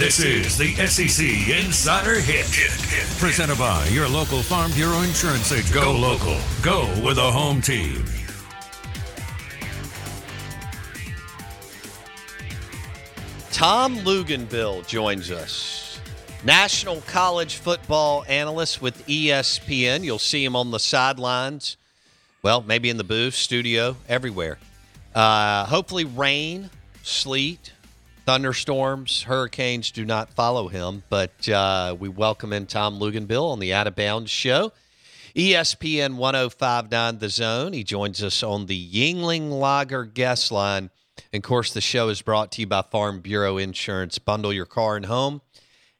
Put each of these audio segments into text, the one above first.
This is the SEC Insider Hit. Hit, hit Presented by your local Farm Bureau Insurance agent. Go local. Go with a home team. Tom Luginbill joins us. National college football analyst with ESPN. You'll see him on the sidelines. Well, maybe in the booth, studio, everywhere. Uh, hopefully, rain, sleet, thunderstorms, hurricanes do not follow him, but uh, we welcome in Tom Luginbill on the Out of Bounds show. ESPN 1059 The Zone. He joins us on the Yuengling Lager guest line. And of course, the show is brought to you by Farm Bureau Insurance. Bundle your car and home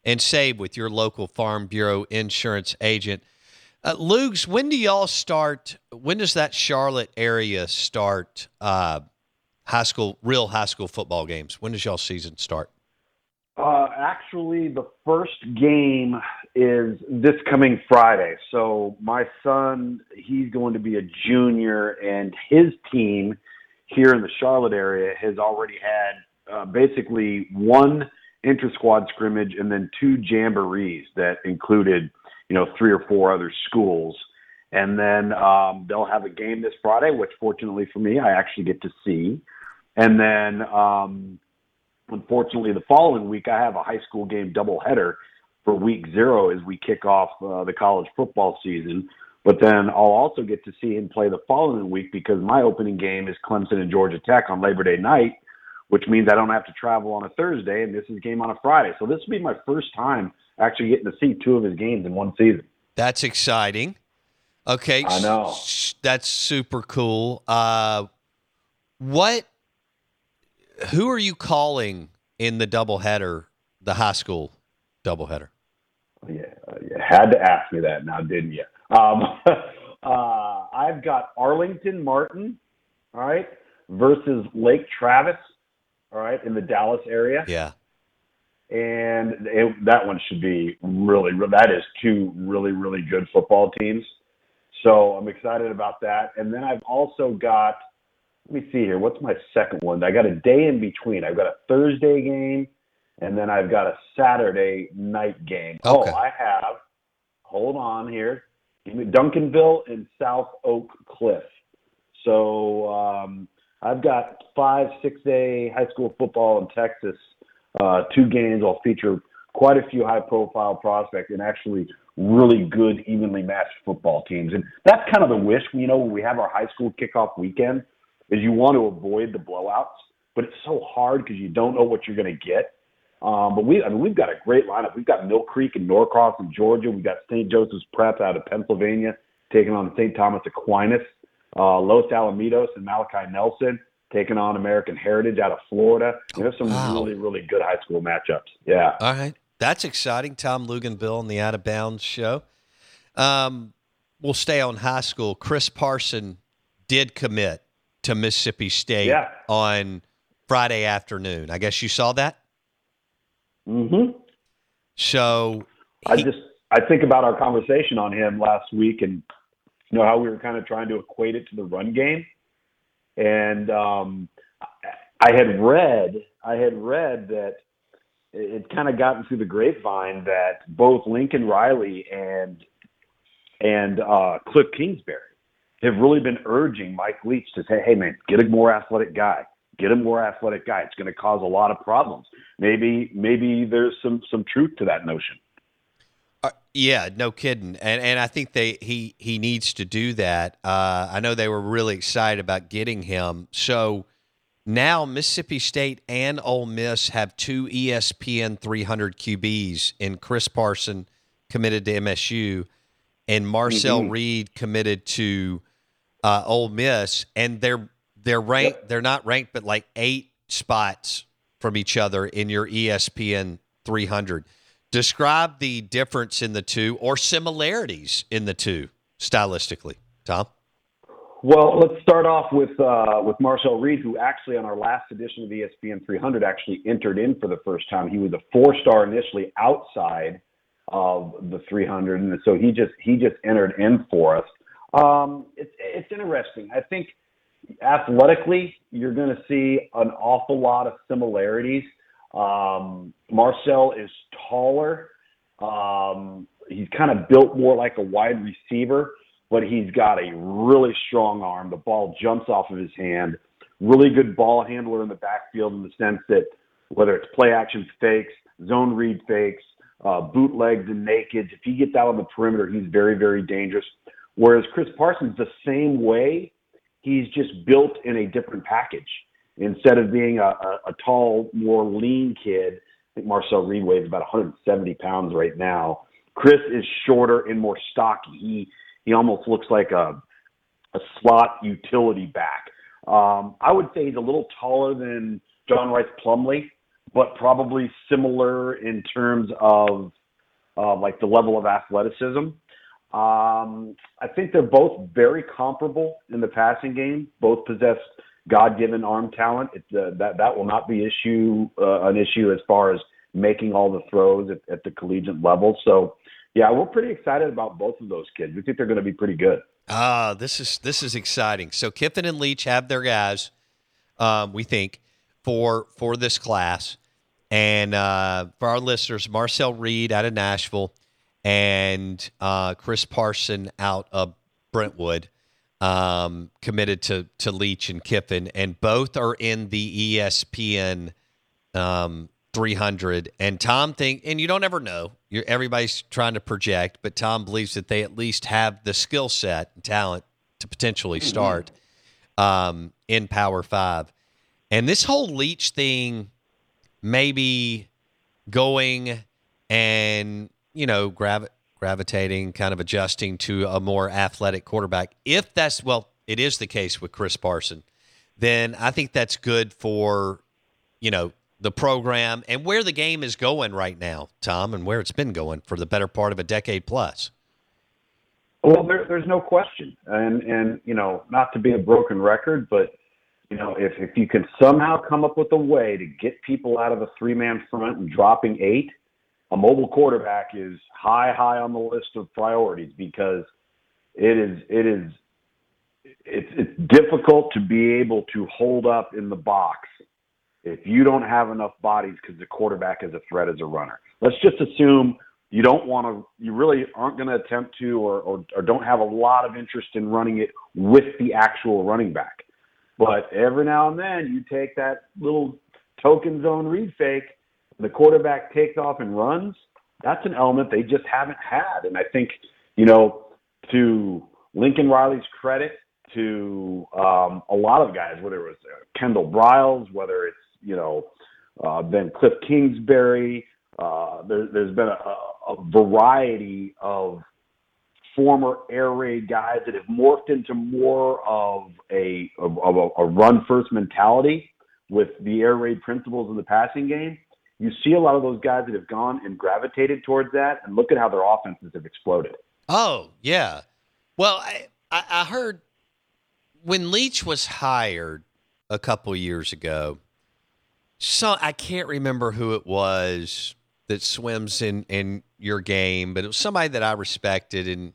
and save with your local Farm Bureau Insurance agent. Uh, Lugs, when do y'all start? When does that Charlotte area start uh, high school, real high school football games? When does y'all season start? Uh, actually, the first game is this coming Friday. So my son, he's going to be a junior, and his team here in the Charlotte area has already had uh, basically one inter squad scrimmage and then two jamborees that included, you know, three or four other schools. And then um, they'll have a game this Friday, which fortunately for me, I actually get to see. And then, um, unfortunately, the following week, I have a high school game doubleheader for week zero as we kick off uh, the college football season. But then I'll also get to see him play the following week because my opening game is Clemson and Georgia Tech on Labor Day night, which means I don't have to travel on a Thursday, and this is game on a Friday. So this will be my first time actually getting to see two of his games in one season. That's exciting. Okay, I know that's super cool. Uh, what who are you calling in the doubleheader, the high school doubleheader? Yeah, uh, you had to ask me that now, didn't you? Um, uh, I've got Arlington Martin, all right, versus Lake Travis, all right, in the Dallas area. Yeah. And it, that one should be really, that is two really, really good football teams. So I'm excited about that. And then I've also got let me see here. What's my second one? I got a day in between. I've got a Thursday game, and then I've got a Saturday night game. Oh, Okay. Oh, I have. Hold on here. Give me Duncanville and South Oak Cliff. So um, I've got five, six day high school football in Texas. Uh, two games. I'll feature quite a few high profile prospects and actually really good, evenly matched football teams. And that's kind of the wish, you know, when we have our high school kickoff weekend is you want to avoid the blowouts, but it's so hard because you don't know what you're going to get. Um, but we, I mean, we've got a great lineup. We've got Mill Creek and Norcross in Georgia. We've got St. Joseph's Prep out of Pennsylvania taking on St. Thomas Aquinas. Uh, Los Alamitos and Malachi Nelson taking on American Heritage out of Florida. There's some Wow. really, really good high school matchups. Yeah. All right. That's exciting. Tom Luginbill on the Out of Bounds show. Um, we'll stay on high school. Chris Parson did commit to Mississippi State Yeah. on Friday afternoon. I guess you saw that? Mm-hmm. So I just I think about our conversation on him last week, and you know how we were kind of trying to equate it to the run game, and um, I had read I had read that it kind of gotten through the grapevine that both Lincoln Riley and and uh, Cliff Kingsbury have really been urging Mike Leach to say, "Hey, man, get a more athletic guy. Get a more athletic guy. It's going to cause a lot of problems. Maybe, maybe there's some some truth to that notion." Uh, yeah, no kidding, and and I think they he he needs to do that. Uh, I know they were really excited about getting him. So now Mississippi State and Ole Miss have two ESPN 300 QBs in Chris Parson committed to MSU and Marcel mm-hmm. Reed committed to uh, Ole Miss, and they're they're ranked. Yep. They're not ranked, but like eight spots from each other in your ESPN 300. Describe the difference in the two or similarities in the two stylistically, Tom. Well, let's start off with uh, with Marcel Reed, who actually on our last edition of ESPN 300 actually entered in for the first time. He was a four star initially outside of the 300, and so he just he just entered in for us. Um, it's it's interesting. I think athletically, you're going to see an awful lot of similarities. Um, Marcel is taller. Um, he's kind of built more like a wide receiver but he's got a really strong arm. The ball jumps off of his hand. Really good ball handler in the backfield in the sense that whether it's play action fakes, zone read fakes, uh, bootlegs and nakeds, if he gets out on the perimeter, he's very, very dangerous. Whereas Chris Parsons, the same way, he's just built in a different package. Instead of being a, a, a tall, more lean kid, I think Marcel Reed weighs about 170 pounds right now. Chris is shorter and more stocky. He he almost looks like a a slot utility back. Um, I would say he's a little taller than John Rhys Plumlee, but probably similar in terms of uh, like the level of athleticism. Um, I think they're both very comparable in the passing game. Both possess God-given arm talent. It, uh, that that will not be issue uh, an issue as far as making all the throws at, at the collegiate level. So yeah, we're pretty excited about both of those kids. We think they're going to be pretty good. Ah, this is this is exciting. So Kiffin and Leach have their guys. Um, we think for for this class, and uh, for our listeners, Marcel Reed out of Nashville, and uh, Chris Parson out of Brentwood, um, committed to to Leach and Kiffin, and both are in the ESPN um, 300. And Tom think, and you don't ever know. You're, everybody's trying to project, but Tom believes that they at least have the skill set and talent to potentially mm-hmm. start um, in Power Five. And this whole Leach thing, maybe going and you know gravi- gravitating, kind of adjusting to a more athletic quarterback. If that's well, it is the case with Chris Parson. Then I think that's good for you know the program and where the game is going right now, Tom, and where it's been going for the better part of a decade plus? Well, there, there's no question, and and you know, not to be a broken record, but you know, if if you can somehow come up with a way to get people out of a three man front and dropping eight, a mobile quarterback is high high on the list of priorities because it is it is it's it's difficult to be able to hold up in the box if you don't have enough bodies because the quarterback is a threat as a runner. Let's just assume you don't want to, you really aren't going to attempt to or, or, or don't have a lot of interest in running it with the actual running back. But every now and then you take that little token zone read fake, the quarterback takes off and runs. That's an element they just haven't had. And I think, you know, to Lincoln Riley's credit, to um, a lot of guys, whether it was uh, Kendall Briles, whether it's you know, uh, then Cliff Kingsbury. Uh, there, has been a, a, variety of former air raid guys that have morphed into more of a of, of a, a run first mentality with the air raid principles in the passing game. You see a lot of those guys that have gone and gravitated towards that, and look at how their offenses have exploded. Oh yeah, well I I, heard when Leach was hired a couple years ago So I can't remember who it was that swims in in your game, but it was somebody that I respected, and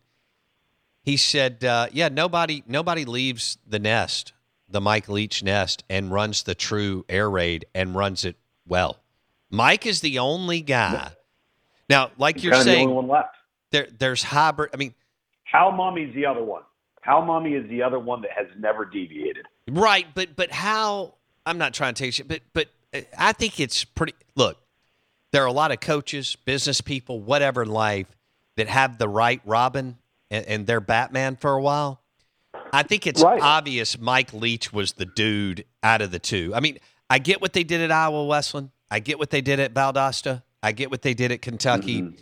he said, uh, "Yeah, nobody nobody leaves the nest, the Mike Leach nest, and runs the true air raid and runs it well. Mike is the only guy. Now, like He's you're of the saying, only one left. there there's hybrid. I mean, Hal Mumme's the other one. Hal Mumme is the other one that has never deviated. Right, but but how? I'm not trying to take shit, but but uh, I think it's pretty. Look, there are a lot of coaches, business people, whatever in life that have the right Robin and, and they're Batman for a while. I think it's Right. obvious Mike Leach was the dude out of the two. I mean, I get what they did at Iowa Wesleyan. I get what they did at Valdosta. I get what they did at Kentucky.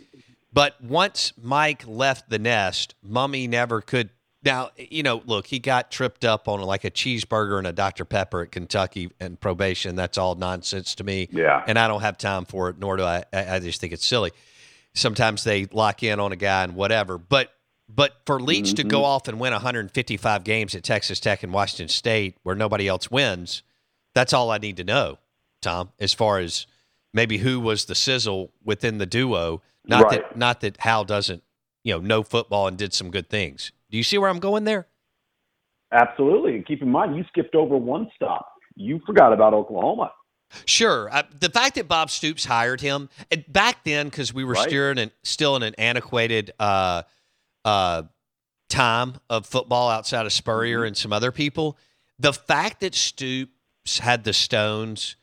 But once Mike left the nest, Mumme never could. Now, you know, look, he got tripped up on like a cheeseburger and a Dr. Pepper at Kentucky and probation. That's all nonsense to me. Yeah. And I don't have time for it, nor do I. I I just think it's silly. Sometimes they lock in on a guy and whatever. But but for Leach to go mm-hmm. off and win 155 games at Texas Tech and Washington State where nobody else wins, that's all I need to know, Tom, as far as maybe who was the sizzle within the duo. Not that not that Hal doesn't, you know, know football and did some good things. Do you see where I'm going there? Absolutely. And keep in mind, you skipped over one stop. You forgot about Oklahoma. Sure. Uh, the fact that Bob Stoops hired him and back then, because we were Right. still in, an, still in an antiquated uh, uh, time of football outside of Spurrier Mm-hmm. and some other people, the fact that Stoops had the stones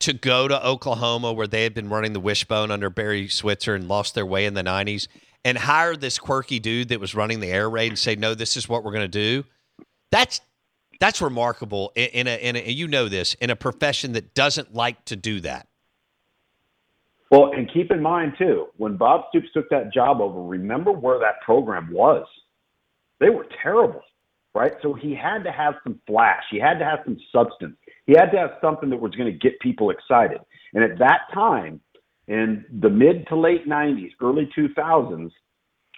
to go to Oklahoma, where they had been running the wishbone under Barry Switzer and lost their way in the '90s, and hire this quirky dude that was running the air raid and say, "No, this is what we're going to do." That's that's remarkable in, a in a you know this in a profession that doesn't like to do that. Well, and keep in mind too, when Bob Stoops took that job over, remember where that program was. They were terrible, right? So he had to have some flash. He had to have some substance. He had to have something that was going to get people excited. And at that time, in the mid to late '90s, early 2000s,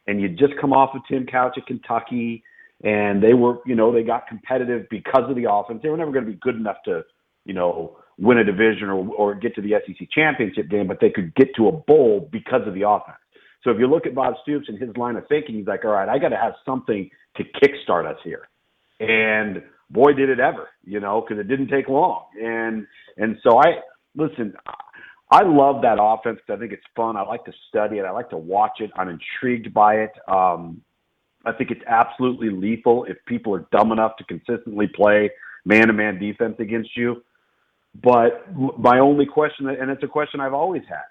and you'd just come off of Tim Couch at Kentucky, and they were, you know, they got competitive because of the offense. They were never going to be good enough to, you know, win a division or, or get to the SEC championship game, but they could get to a bowl because of the offense. So if you look at Bob Stoops and his line of thinking, he's like, all right, I got to have something to kickstart us here. And boy, did it ever, you know, because it didn't take long. And and so I listen. I love that offense. I think it's fun. I like to study it. I like to watch it. I'm intrigued by it. Um, I think it's absolutely lethal if people are dumb enough to consistently play man-to-man defense against you. But my only question, and it's a question I've always had,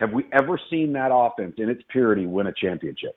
have we ever seen that offense in its purity win a championship?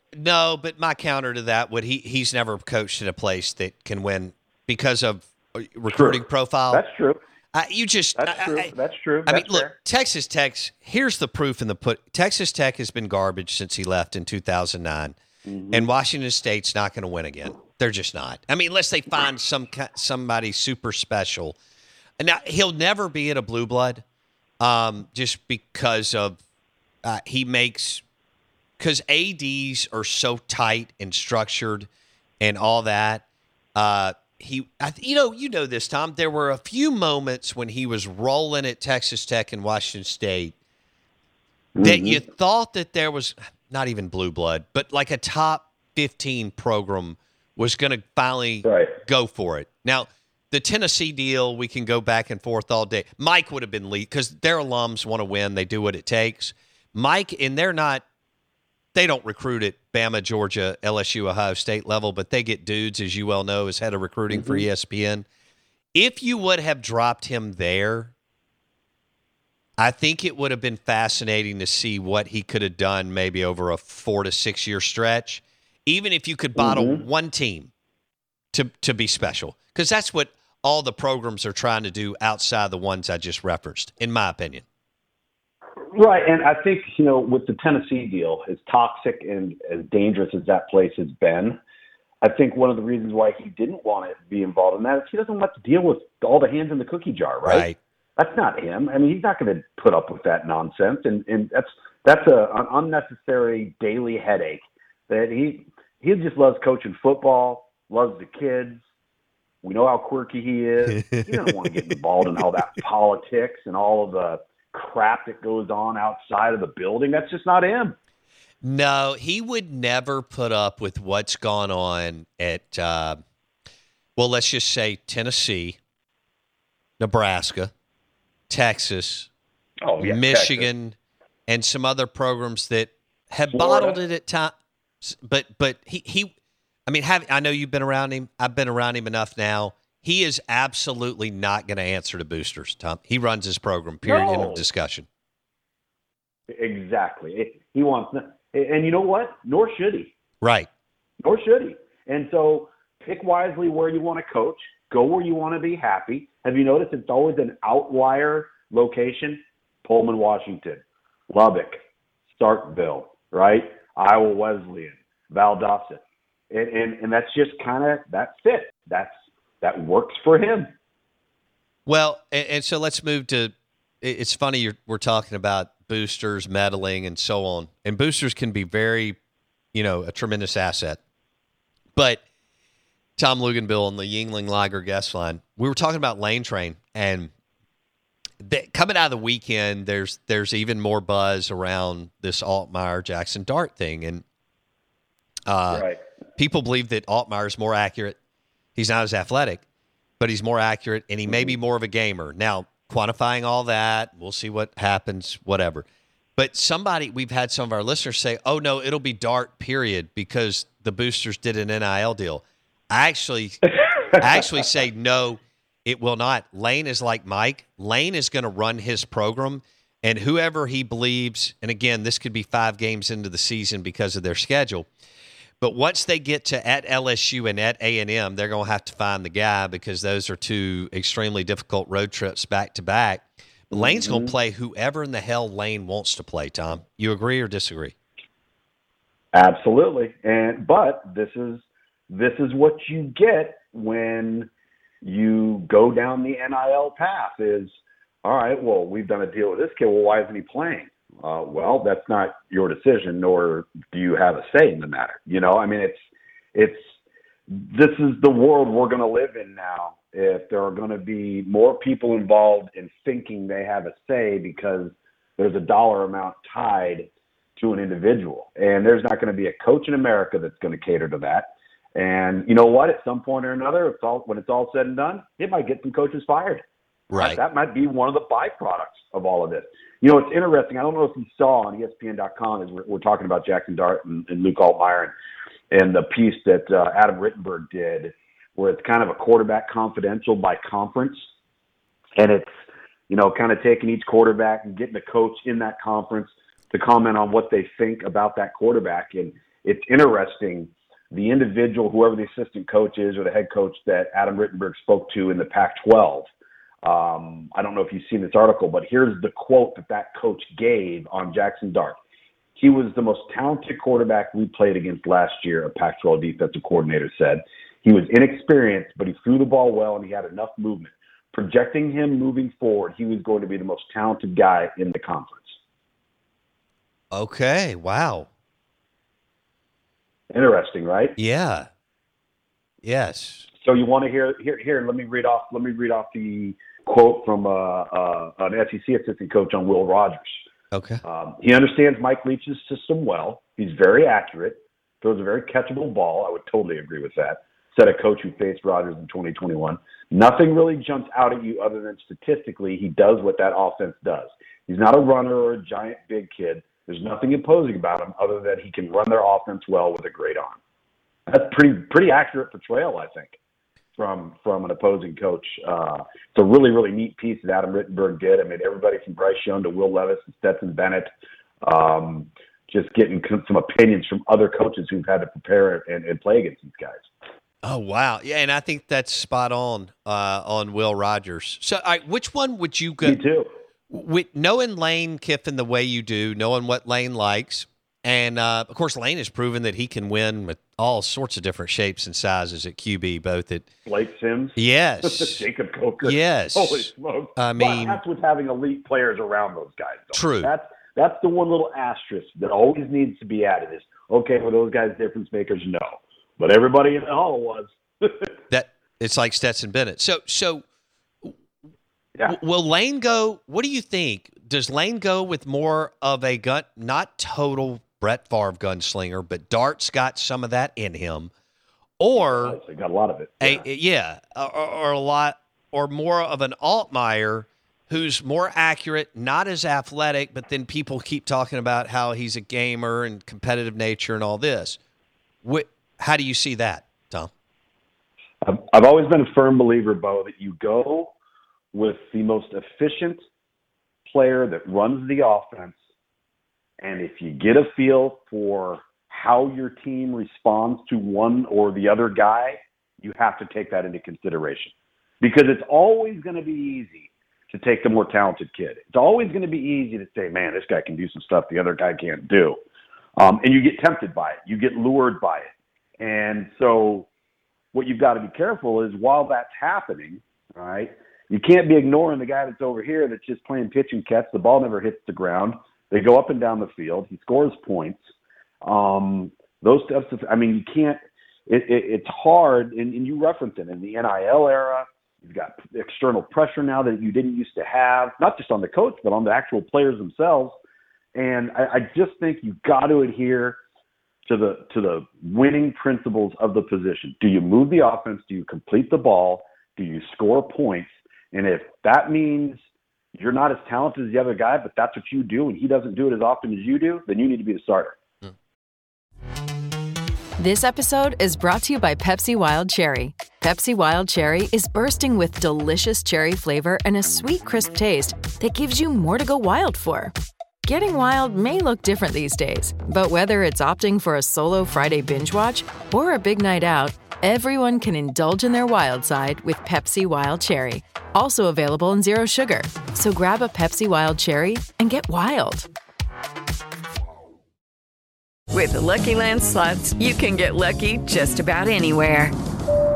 no, but my counter to that would he he's never coached at a place that can win because of uh, recruiting True. profile. That's true. Uh, you just That's I- true. I- That's true. I mean, That's look. Texas Tech's here's the proof in the put. Texas Tech has been garbage since he left in 2009, Mm-hmm. and Washington State's not going to win again. They're just not. I mean, unless they find some somebody super special. now he'll never be in a blue blood, um, just because of uh, he makes because ads are so tight and structured and all that. Uh, he, I, you know, you know this, Tom. There were a few moments when he was rolling at Texas Tech and Washington State that Mm-hmm. you thought that there was not even blue blood, but like a top 15 program was going to finally go for it. Now, the Tennessee deal, we can go back and forth all day. Mike would have been lead because their alums want to win. They do what it takes. Mike, and they're not, they don't recruit at Bama, Georgia, LSU, Ohio State level, but they get dudes, as you well know, as head of recruiting for E Mhm. ESPN. If you would have dropped him there, I think it would have been fascinating to see what he could have done maybe over a four to six year stretch, even if you could bottle Mhm. one team to, to be special. Because that's what all the programs are trying to do outside the ones I just referenced, in my opinion. Right, and I think you know with the Tennessee deal, as toxic and as dangerous as that place has been, I think one of the reasons why he didn't want to be involved in that is he doesn't want to deal with all the hands in the cookie jar. Right. Right. That's not him. I mean, he's not going to put up with that nonsense, and and that's that's a, an unnecessary daily headache. That he he just loves coaching football, loves the kids. We know how quirky he is. he doesn't want to get involved in all that politics and all of the crap that goes on outside of the building. That's just not him. No, he would never put up with what's gone on at, uh, well, let's just say Tennessee, Nebraska, Texas, Oh, yeah, Michigan, and some other programs that have Florida. bottled it at times. But but he he, I mean, have I know you've been around him. I've been around him enough now. He is absolutely not going to answer to boosters, Tom. He runs his program. Period. End of discussion. Exactly. He wants, and you know what? Nor should he. Right. Nor should he. And so, pick wisely where you want to coach. Go where you want to be happy. Have you noticed it's always an outlier location? Pullman, Washington, Lubbock, Starkville, right? Iowa Wesleyan, Valdosta, and and, and that's just kind of that's it. That's that works for him. Well, and, and so let's move to. It's funny you're, we're talking about boosters, meddling, and so on. And boosters can be very, you know, a tremendous asset. But Tom Luginbill on the Yuengling Lager guest line, we were talking about Lane Train, and coming out of the weekend, there's there's even more buzz around this Altmyer Jackson Dart thing, and uh, Right. people believe that Altmyer is more accurate. He's not as athletic, but he's more accurate, and he may be mm-hmm. more of a gamer. Now, quantifying all that, we'll see what happens, whatever. But somebody, we've had some of our listeners say, "Oh no, it'll be Dart, period," because the boosters did an NIL deal. I actually, I actually say no, it will not. Lane is like Mike. Lane is going to run his program, and whoever he believes, and again, this could be five games into the season because of their schedule. But once they get to at LSU and at A and M, they're going to have to find the guy because those are two extremely difficult road trips back to back. Lane's going Mhm. to play whoever in the hell Lane wants to play. Tom, you agree or disagree? Absolutely. And but this is this is what you get when you go down the NIL path is all right, well, we've done a deal with this kid. Well, why isn't he playing? Uh, well, that's not your decision, nor do you have a say in the matter. You know, I mean, it's it's this is the world we're going to live in now. If there are going to be more people involved in thinking they have a say because there's a dollar amount tied to an individual, and there's not going to be a coach in America that's going to cater to that. And you know what? At some point or another, it's all when it's all said and done, it might get some coaches fired. Right. That might be one of the byproducts of all of this. You know, it's interesting. I don't know if you saw on ESPN.com as we're, we're talking about Jackson Dart and, and Luke Altmyer and, and the piece that uh, Adam Rittenberg did, where it's kind of a quarterback confidential by conference, and it's you know kind of taking each quarterback and getting a coach in that conference to comment on what they think about that quarterback. And it's interesting the individual, whoever the assistant coach is or the head coach that Adam Rittenberg spoke to in the Pac-12. Um, I don't know if you've seen this article, but here's the quote that that coach gave on Jackson Dart. He was the most talented quarterback we played against last year, a Pac 12 defensive coordinator said. He was inexperienced, but he threw the ball well and he had enough movement. projecting him moving forward, he was going to be the most talented guy in the conference. Okay. Wow. Interesting, right? Yeah. Yes. So you want to hear here? Here, let me read off. Let me read off the quote from uh, uh, an SEC assistant coach on Will Rogers. Okay. Um, he understands Mike Leach's system well. He's very accurate. Throws a very catchable ball. I would totally agree with that. Said a coach who faced Rogers in 2021. Nothing really jumps out at you other than statistically he does what that offense does. He's not a runner or a giant big kid. There's nothing imposing about him other than he can run their offense well with a great arm. That's pretty pretty accurate portrayal, I think, from from an opposing coach. Uh, it's a really really neat piece that Adam Rittenberg did. I mean, everybody from Bryce Young to Will Levis and Stetson Bennett, um, just getting some opinions from other coaches who've had to prepare and, and play against these guys. Oh wow, yeah, and I think that's spot on uh, on Will Rogers. So, right, which one would you go? Me too. With knowing Lane Kiffin the way you do, knowing what Lane likes, and uh, of course Lane has proven that he can win with all sorts of different shapes and sizes at QB, both at Blake Sims, yes, Jacob Coker, yes. Holy smokes! I mean, but that's with having elite players around those guys. Though. True. That's that's the one little asterisk that always needs to be added. Is okay, were those guys difference makers? No but everybody in the hall was. that it's like Stetson Bennett. So so yeah. will Lane go? What do you think? Does Lane go with more of a gun, not total Brett Favre gunslinger, but Dart's got some of that in him, or he got a lot of it. Yeah, a, yeah or, or a lot, or more of an Altmyer who's more accurate, not as athletic, but then people keep talking about how he's a gamer and competitive nature and all this. What, how do you see that, Tom? I've always been a firm believer, Bo, that you go with the most efficient player that runs the offense. And if you get a feel for how your team responds to one or the other guy, you have to take that into consideration. Because it's always going to be easy to take the more talented kid. It's always going to be easy to say, man, this guy can do some stuff the other guy can't do. Um, and you get tempted by it, you get lured by it. And so, what you've got to be careful is while that's happening, right? You can't be ignoring the guy that's over here that's just playing pitch and catch. The ball never hits the ground. They go up and down the field. He scores points. Um, those types of, I mean, you can't. It, it, it's hard, and, and you reference it in the NIL era. You've got external pressure now that you didn't used to have, not just on the coach, but on the actual players themselves. And I, I just think you've got to adhere to the to the winning principles of the position. Do you move the offense? Do you complete the ball? Do you score points? And if that means you're not as talented as the other guy, but that's what you do, and he doesn't do it as often as you do, then you need to be the starter. Hmm. This episode is brought to you by Pepsi Wild Cherry. Pepsi Wild Cherry is bursting with delicious cherry flavor and a sweet, crisp taste that gives you more to go wild for. Getting wild may look different these days, but whether it's opting for a solo Friday binge watch or a big night out, everyone can indulge in their wild side with Pepsi Wild Cherry. Also available in Zero Sugar. So grab a Pepsi Wild Cherry and get wild. With the Lucky Land slots, you can get lucky just about anywhere.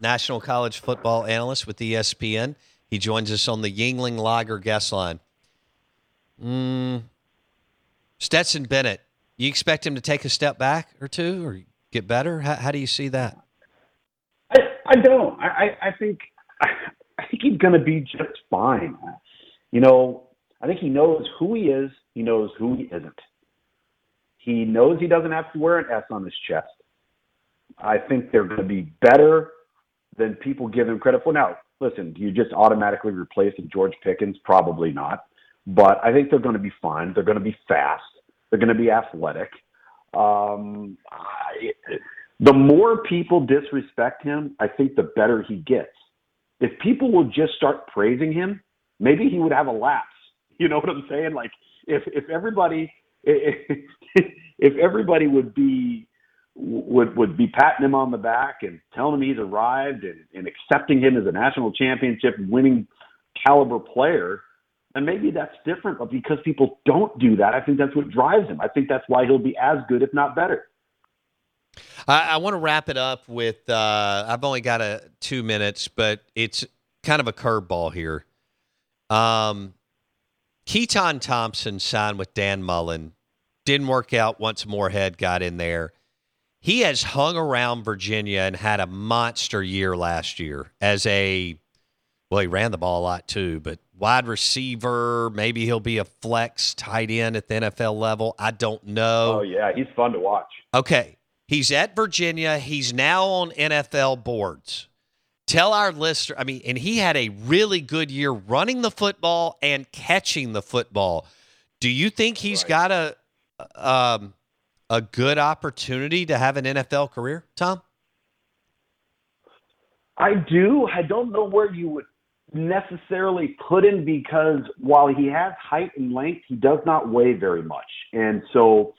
National College Football Analyst with ESPN. He joins us on the Yuengling Lager guest line. Mm, Stetson Bennett, you expect him to take a step back or two or get better? How, how do you see that? I, I don't. I, I think I think he's going to be just fine. You know, I think he knows who he is. He knows who he isn't. He knows he doesn't have to wear an S on his chest. I think they're going to be better than people give him credit for. Now, listen, do you just automatically replace George Pickens? Probably not. But I think they're going to be fine. They're going to be fast. They're going to be athletic. Um, I, the more people disrespect him, I think the better he gets. If people will just start praising him, maybe he would have a lapse You know what I'm saying? Like if if everybody if, if everybody would be would would be patting him on the back and telling him he's arrived and, and accepting him as a national championship winning caliber player, and maybe that's different. But because people don't do that, I think that's what drives him. I think that's why he'll be as good, if not better. I, I want to wrap it up with. Uh, I've only got a two minutes, but it's kind of a curveball here. Um, Keytaon Thompson signed with Dan Mullen. Didn't work out once Moorhead got in there. He has hung around Virginia and had a monster year last year as a well, he ran the ball a lot too, but wide receiver, maybe he'll be a flex tight end at the NFL level. I don't know. Oh yeah, he's fun to watch. Okay. He's at Virginia. He's now on NFL boards. Tell our listener, I mean, and he had a really good year running the football and catching the football. Do you think he's right. got a um, a good opportunity to have an NFL career, Tom? I do. I don't know where you would necessarily put him because while he has height and length, he does not weigh very much. And so,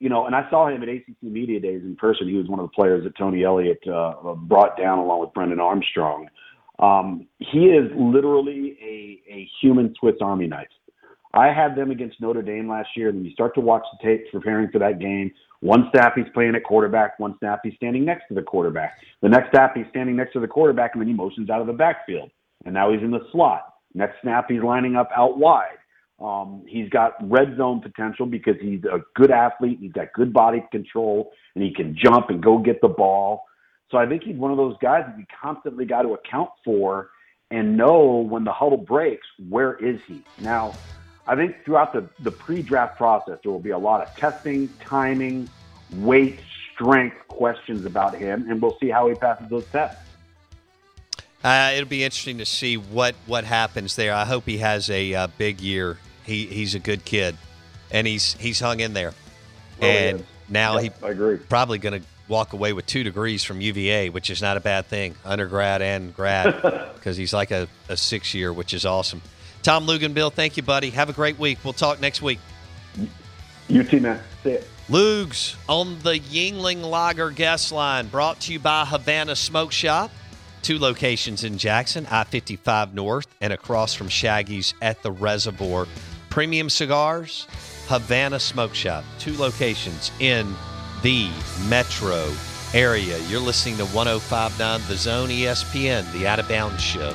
you know, and I saw him at ACC Media Days in person. He was one of the players that Tony Elliott uh, brought down along with Brennan Armstrong. Um, he is literally a, a human Swiss Army knife. I had them against Notre Dame last year, and you start to watch the tapes preparing for that game, one snap he's playing at quarterback, one snap he's standing next to the quarterback. The next snap he's standing next to the quarterback, and then he motions out of the backfield and now he's in the slot. Next snap, he's lining up out wide. Um, he's got red zone potential because he's a good athlete. He's got good body control, and he can jump and go get the ball. So I think he's one of those guys that you constantly got to account for and know when the huddle breaks, where is he? Now, I think throughout the, the pre draft process, there will be a lot of testing, timing, weight, strength questions about him, and we'll see how he passes those tests. Uh, it'll be interesting to see what what happens there. I hope he has a uh, big year. He he's a good kid, and he's he's hung in there. Well, and he now he I agree. probably going to walk away with two degrees from UVA, which is not a bad thing, undergrad and grad, because he's like a, a six year, which is awesome. Tom Luginbill, thank you, buddy. Have a great week. We'll talk next week. You too, man. See it. Lugs on the Yuengling Lager guest line, brought to you by Havana Smoke Shop. Two locations in Jackson, I 55 North, and across from Shaggy's at the Reservoir. Premium Cigars, Havana Smoke Shop. Two locations in the metro area. You're listening to 1059 The Zone ESPN, the Out of Bounds Show.